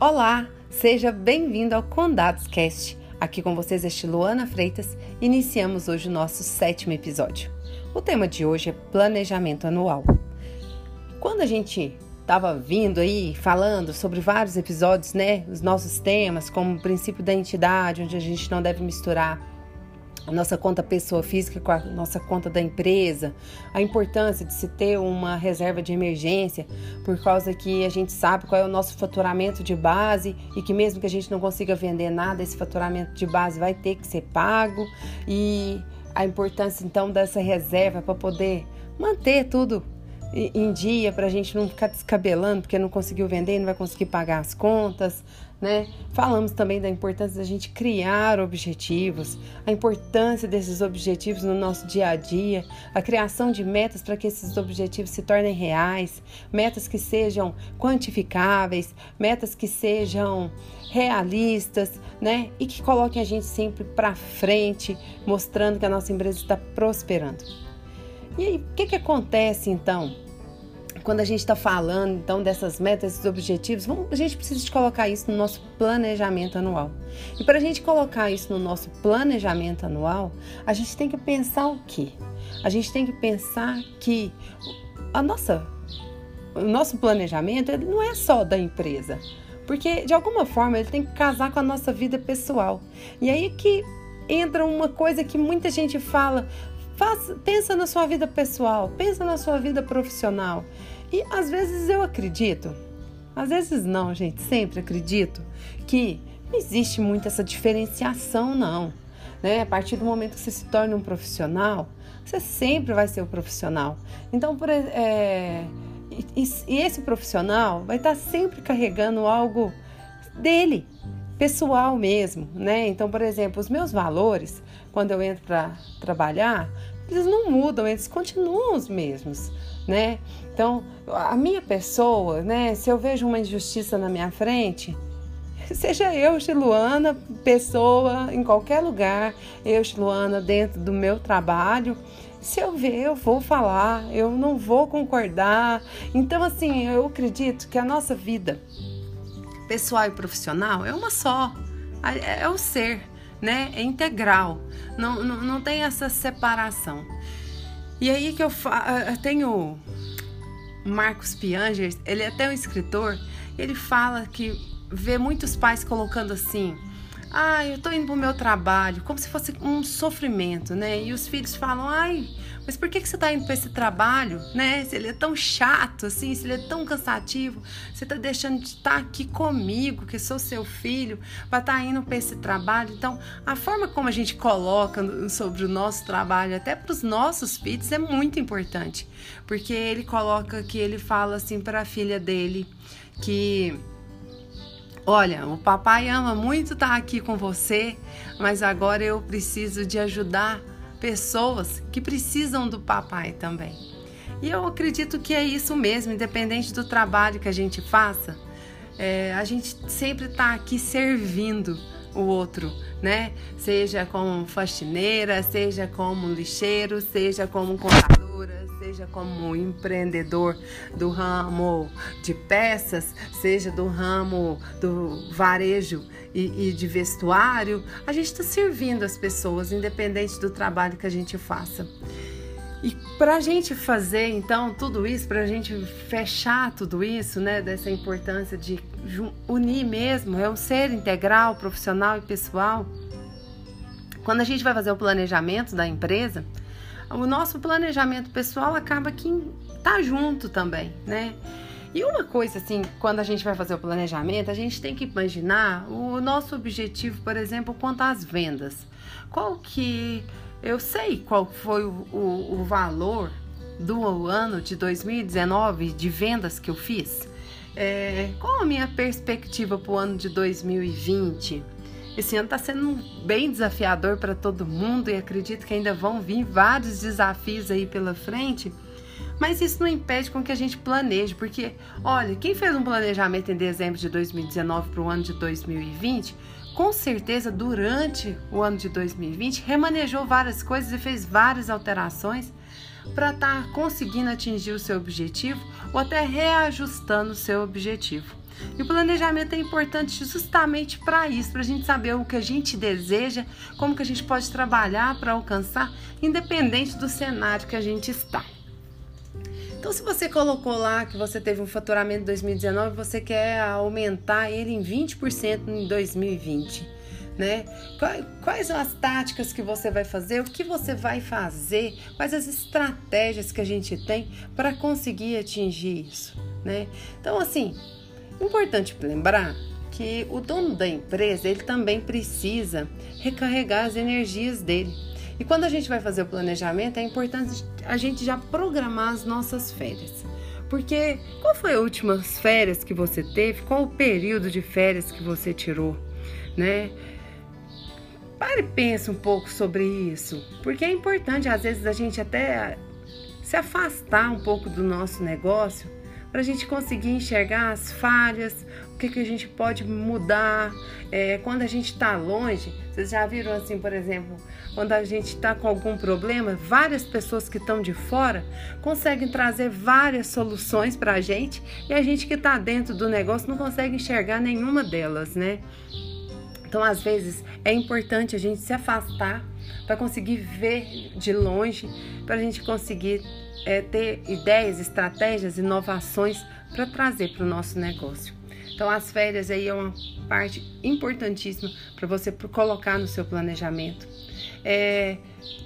Olá, seja bem-vindo ao Condados Cast. Aqui com vocês é Luana Freitas. Iniciamos hoje o nosso sétimo episódio. O tema de hoje é planejamento anual. Quando a gente estava vindo aí falando sobre vários episódios, né, os nossos temas, como o princípio da entidade, onde a gente não deve misturar a nossa conta pessoa física com a nossa conta da empresa, a importância de se ter uma reserva de emergência, por causa que a gente sabe qual é o nosso faturamento de base e que mesmo que a gente não consiga vender nada, esse faturamento de base vai ter que ser pago. E a importância então dessa reserva para poder manter tudo em dia para a gente não ficar descabelando porque não conseguiu vender não vai conseguir pagar as contas, né? Falamos também da importância da gente criar objetivos, a importância desses objetivos no nosso dia a dia, a criação de metas para que esses objetivos se tornem reais, metas que sejam quantificáveis, metas que sejam realistas, né? E que coloquem a gente sempre para frente, mostrando que a nossa empresa está prosperando. E aí, o que, que acontece então? Quando a gente está falando então dessas metas, desses objetivos, vamos, a gente precisa de colocar isso no nosso planejamento anual. E para a gente colocar isso no nosso planejamento anual, a gente tem que pensar o quê? A gente tem que pensar que a nossa, o nosso planejamento não é só da empresa, porque de alguma forma ele tem que casar com a nossa vida pessoal. E aí que entra uma coisa que muita gente fala, Faz, pensa na sua vida pessoal, pensa na sua vida profissional. E às vezes eu acredito, às vezes não, gente, sempre acredito que não existe muito essa diferenciação, não. Né? A partir do momento que você se torna um profissional, você sempre vai ser o um profissional. Então, por, é, e, e esse profissional vai estar sempre carregando algo dele, pessoal mesmo, né? Então, por exemplo, os meus valores, quando eu entro para trabalhar, eles não mudam, eles continuam os mesmos, né? Então, a minha pessoa, né, se eu vejo uma injustiça na minha frente, seja eu, Chiluana, pessoa em qualquer lugar, eu, Chiluana, dentro do meu trabalho, se eu ver, eu vou falar, eu não vou concordar. Então, assim, eu acredito que a nossa vida pessoal e profissional é uma só, é o ser né? É integral. Não, não, não tem essa separação. E aí que eu, eu tenho Marcos Pianger, ele é até um escritor, ele fala que vê muitos pais colocando assim: "Ah, eu tô indo pro meu trabalho", como se fosse um sofrimento, né? E os filhos falam: "Ai, mas por que, que você está indo para esse trabalho, né? Se ele é tão chato, assim, se ele é tão cansativo, você está deixando de estar tá aqui comigo, que sou seu filho, para estar tá indo para esse trabalho. Então, a forma como a gente coloca sobre o nosso trabalho, até para os nossos filhos, é muito importante, porque ele coloca que ele fala assim para a filha dele que Olha, o papai ama muito estar tá aqui com você, mas agora eu preciso de ajudar pessoas que precisam do papai também. E eu acredito que é isso mesmo, independente do trabalho que a gente faça, é, a gente sempre está aqui servindo o outro, né? Seja como faxineira, seja como lixeiro, seja como contadora, seja como empreendedor do ramo de peças, seja do ramo do varejo e, e de vestuário, a gente está servindo as pessoas, independente do trabalho que a gente faça. E para a gente fazer então tudo isso, para a gente fechar tudo isso, né, dessa importância de unir mesmo, é um ser integral, profissional e pessoal. Quando a gente vai fazer o planejamento da empresa, o nosso planejamento pessoal acaba que tá junto também, né? E uma coisa assim, quando a gente vai fazer o planejamento, a gente tem que imaginar o nosso objetivo, por exemplo, quanto às vendas. Qual que eu sei qual foi o, o, o valor do ano de 2019 de vendas que eu fiz. É, qual a minha perspectiva para o ano de 2020? Esse ano está sendo bem desafiador para todo mundo e acredito que ainda vão vir vários desafios aí pela frente. Mas isso não impede com que a gente planeje, porque, olha, quem fez um planejamento em dezembro de 2019 para o ano de 2020, com certeza durante o ano de 2020 remanejou várias coisas e fez várias alterações para estar tá conseguindo atingir o seu objetivo ou até reajustando o seu objetivo. E o planejamento é importante justamente para isso, para a gente saber o que a gente deseja, como que a gente pode trabalhar para alcançar, independente do cenário que a gente está. Então, se você colocou lá que você teve um faturamento em 2019, você quer aumentar ele em 20% em 2020, né? Quais são as táticas que você vai fazer? O que você vai fazer? Quais as estratégias que a gente tem para conseguir atingir isso, né? Então, assim, importante lembrar que o dono da empresa ele também precisa recarregar as energias dele. E quando a gente vai fazer o planejamento, é importante a gente já programar as nossas férias. Porque qual foi as últimas férias que você teve? Qual o período de férias que você tirou, né? Pare e pense um pouco sobre isso, porque é importante às vezes a gente até se afastar um pouco do nosso negócio para a gente conseguir enxergar as falhas, o que, que a gente pode mudar. É, quando a gente está longe, vocês já viram assim, por exemplo, quando a gente está com algum problema, várias pessoas que estão de fora conseguem trazer várias soluções para a gente e a gente que está dentro do negócio não consegue enxergar nenhuma delas, né? Então, às vezes, é importante a gente se afastar para conseguir ver de longe, para a gente conseguir é, ter ideias, estratégias, inovações para trazer para o nosso negócio. Então, as férias aí é uma parte importantíssima para você colocar no seu planejamento. É,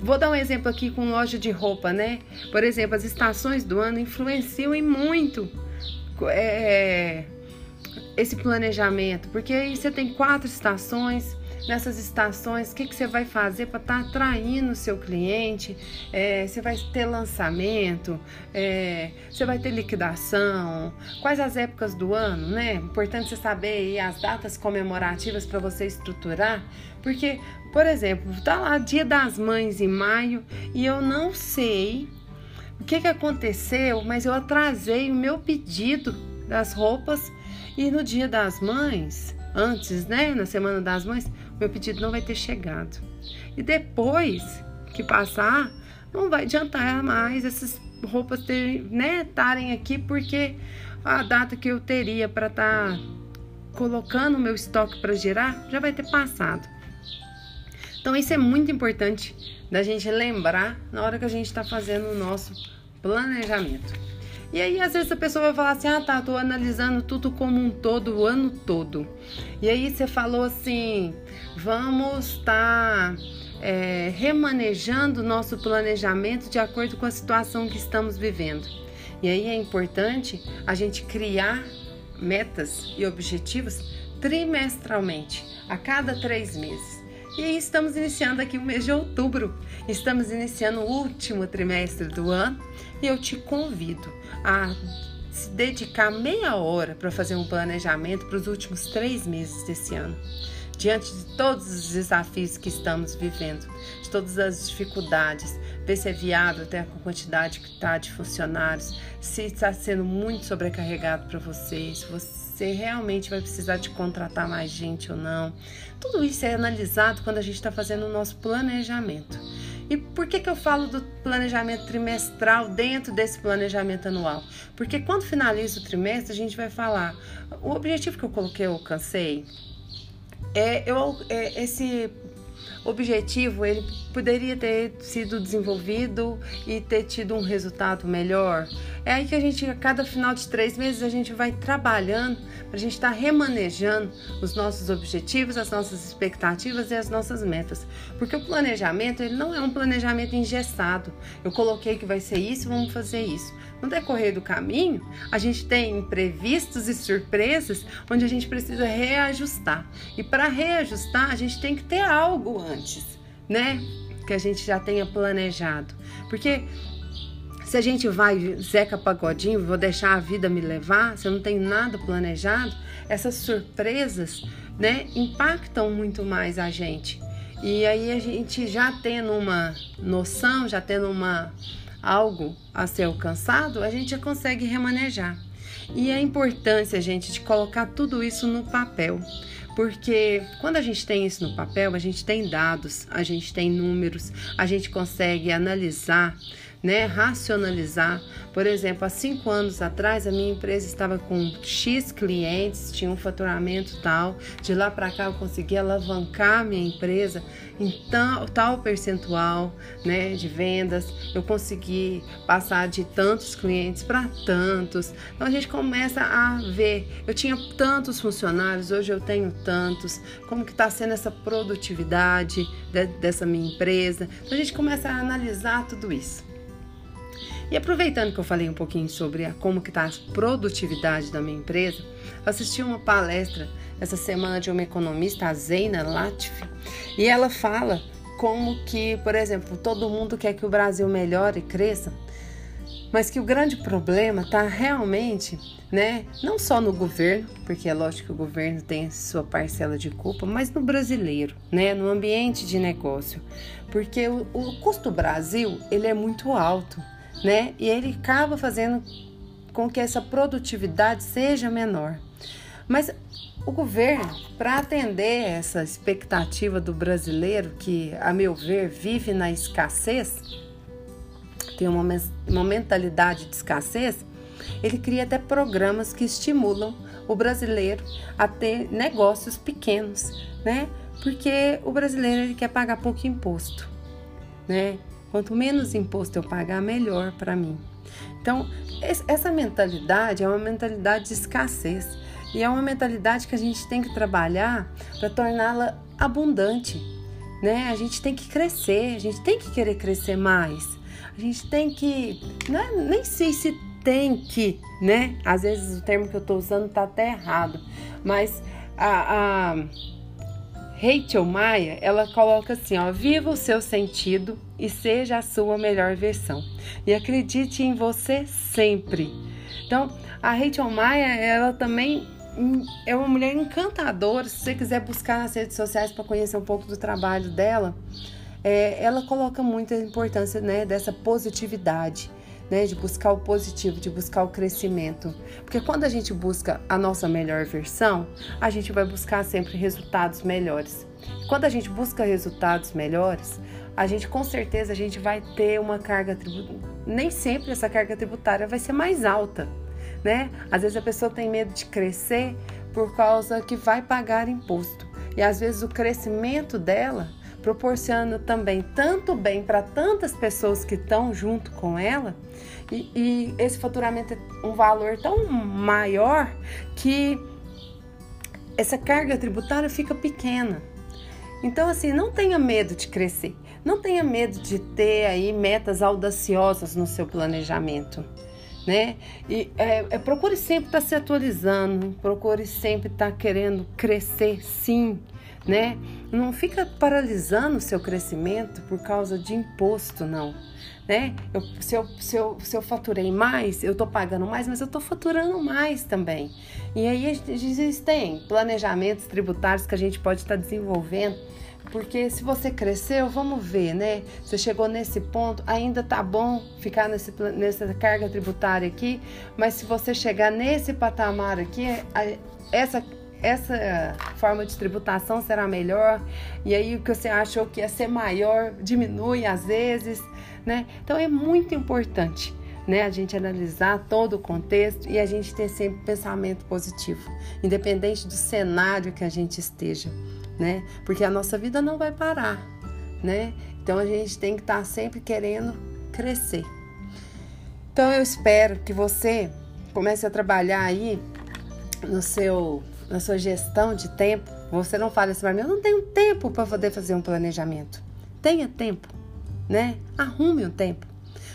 vou dar um exemplo aqui com loja de roupa, né? Por exemplo, as estações do ano influenciam em muito é, esse planejamento, porque aí você tem quatro estações, nessas estações, o que, que você vai fazer para estar tá atraindo o seu cliente? É, você vai ter lançamento, é, você vai ter liquidação, quais as épocas do ano, né? Importante você saber as datas comemorativas para você estruturar, porque, por exemplo, tá lá Dia das Mães em maio e eu não sei o que, que aconteceu, mas eu atrasei o meu pedido das roupas e no Dia das Mães, antes, né, na Semana das Mães, meu pedido não vai ter chegado. E depois que passar, não vai adiantar mais essas roupas terem, né, estarem aqui, porque a data que eu teria para estar tá colocando o meu estoque para girar já vai ter passado. Então, isso é muito importante da gente lembrar na hora que a gente está fazendo o nosso planejamento. E aí, às vezes, a pessoa vai falar assim: ah, tá, tô analisando tudo como um todo, o ano todo. E aí, você falou assim: vamos estar. Tá, é, remanejando nosso planejamento de acordo com a situação que estamos vivendo. E aí é importante a gente criar metas e objetivos trimestralmente, a cada três meses. E estamos iniciando aqui o mês de outubro, estamos iniciando o último trimestre do ano e eu te convido a se dedicar meia hora para fazer um planejamento para os últimos três meses desse ano. Diante de todos os desafios que estamos vivendo, de todas as dificuldades, ver se é viável até com a quantidade que está de funcionários, se está sendo muito sobrecarregado para vocês, se você realmente vai precisar de contratar mais gente ou não. Tudo isso é analisado quando a gente está fazendo o nosso planejamento. E por que, que eu falo do planejamento trimestral dentro desse planejamento anual? Porque quando finaliza o trimestre, a gente vai falar: o objetivo que eu coloquei, eu alcancei. É, eu, é, esse objetivo ele poderia ter sido desenvolvido e ter tido um resultado melhor. É aí que a gente, a cada final de três meses, a gente vai trabalhando para a gente estar tá remanejando os nossos objetivos, as nossas expectativas e as nossas metas. Porque o planejamento ele não é um planejamento engessado. Eu coloquei que vai ser isso, vamos fazer isso. No decorrer do caminho, a gente tem imprevistos e surpresas onde a gente precisa reajustar. E para reajustar, a gente tem que ter algo antes, né? Que a gente já tenha planejado. Porque se a gente vai Zeca Pagodinho, vou deixar a vida me levar, se eu não tenho nada planejado, essas surpresas, né, impactam muito mais a gente. E aí a gente já tendo uma noção, já tendo uma algo a ser alcançado, a gente já consegue remanejar. E a importância, gente, de colocar tudo isso no papel. Porque quando a gente tem isso no papel, a gente tem dados, a gente tem números, a gente consegue analisar né? Racionalizar. Por exemplo, há cinco anos atrás a minha empresa estava com X clientes, tinha um faturamento tal. De lá para cá eu consegui alavancar minha empresa em tal, tal percentual, né? De vendas. Eu consegui passar de tantos clientes para tantos. Então a gente começa a ver. Eu tinha tantos funcionários, hoje eu tenho tantos. Como que está sendo essa produtividade de, dessa minha empresa? Então a gente começa a analisar tudo isso. E aproveitando que eu falei um pouquinho sobre a, como que está a produtividade da minha empresa, assisti uma palestra essa semana de uma economista, a Zeina Latif, e ela fala como que, por exemplo, todo mundo quer que o Brasil melhore e cresça, mas que o grande problema está realmente, né, não só no governo, porque é lógico que o governo tem sua parcela de culpa, mas no brasileiro, né, no ambiente de negócio, porque o, o custo Brasil ele é muito alto né? E ele acaba fazendo com que essa produtividade seja menor. Mas o governo, para atender essa expectativa do brasileiro, que, a meu ver, vive na escassez, tem uma, uma mentalidade de escassez, ele cria até programas que estimulam o brasileiro a ter negócios pequenos, né? Porque o brasileiro ele quer pagar pouco imposto, né? Quanto menos imposto eu pagar, melhor para mim. Então, essa mentalidade é uma mentalidade de escassez e é uma mentalidade que a gente tem que trabalhar para torná-la abundante, né? A gente tem que crescer, a gente tem que querer crescer mais. A gente tem que, é, nem sei se tem que, né? Às vezes o termo que eu estou usando está até errado, mas a, a Rachel Maia, ela coloca assim, ó, viva o seu sentido e seja a sua melhor versão. E acredite em você sempre. Então, a Rachel Maia, ela também é uma mulher encantadora. Se você quiser buscar nas redes sociais para conhecer um pouco do trabalho dela, é, ela coloca muita importância né, dessa positividade né, de buscar o positivo, de buscar o crescimento. Porque quando a gente busca a nossa melhor versão, a gente vai buscar sempre resultados melhores. Quando a gente busca resultados melhores, a gente com certeza a gente vai ter uma carga tributária. Nem sempre essa carga tributária vai ser mais alta, né? Às vezes a pessoa tem medo de crescer por causa que vai pagar imposto. E às vezes o crescimento dela proporciona também tanto bem para tantas pessoas que estão junto com ela, e, e esse faturamento é um valor tão maior que essa carga tributária fica pequena. Então, assim, não tenha medo de crescer, não tenha medo de ter aí metas audaciosas no seu planejamento. Né? E é, é, procure sempre estar tá se atualizando, procure sempre estar tá querendo crescer, sim, né? Não fica paralisando o seu crescimento por causa de imposto, não. Né? Eu, se, eu, se, eu, se eu faturei mais, eu estou pagando mais, mas eu estou faturando mais também. E aí existem planejamentos tributários que a gente pode estar tá desenvolvendo porque se você cresceu, vamos ver, né? Você chegou nesse ponto, ainda tá bom ficar nesse, nessa carga tributária aqui, mas se você chegar nesse patamar aqui, essa essa forma de tributação será melhor, e aí o que você achou que ia ser maior diminui às vezes, né? Então é muito importante, né, a gente analisar todo o contexto e a gente ter sempre pensamento positivo, independente do cenário que a gente esteja, né? Porque a nossa vida não vai parar, né? Então a gente tem que estar sempre querendo crescer. Então eu espero que você comece a trabalhar aí no seu na sua gestão de tempo, você não fala assim para mim, eu não tenho tempo para poder fazer um planejamento. Tenha tempo, né? Arrume um tempo.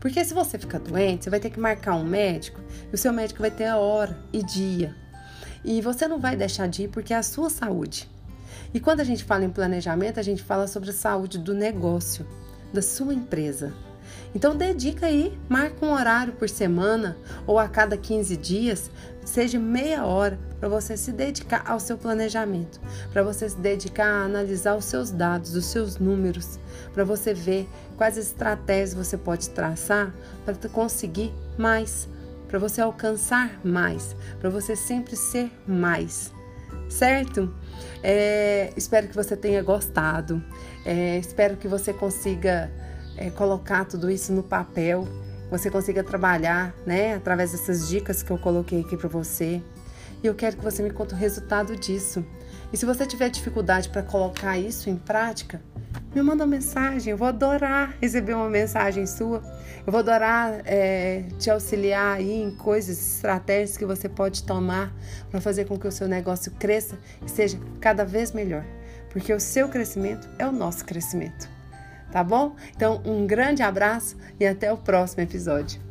Porque se você ficar doente, você vai ter que marcar um médico e o seu médico vai ter a hora e dia. E você não vai deixar de ir porque é a sua saúde. E quando a gente fala em planejamento, a gente fala sobre a saúde do negócio, da sua empresa. Então dedica aí, marca um horário por semana ou a cada 15 dias, seja meia hora para você se dedicar ao seu planejamento, para você se dedicar a analisar os seus dados, os seus números, para você ver quais estratégias você pode traçar para conseguir mais, para você alcançar mais, para você sempre ser mais, certo? É, espero que você tenha gostado, é, espero que você consiga é, colocar tudo isso no papel, você consiga trabalhar, né, através dessas dicas que eu coloquei aqui para você. E eu quero que você me conte o resultado disso. E se você tiver dificuldade para colocar isso em prática, me manda uma mensagem. Eu vou adorar receber uma mensagem sua. Eu vou adorar é, te auxiliar aí em coisas, estratégias que você pode tomar para fazer com que o seu negócio cresça e seja cada vez melhor. Porque o seu crescimento é o nosso crescimento. Tá bom? Então, um grande abraço e até o próximo episódio.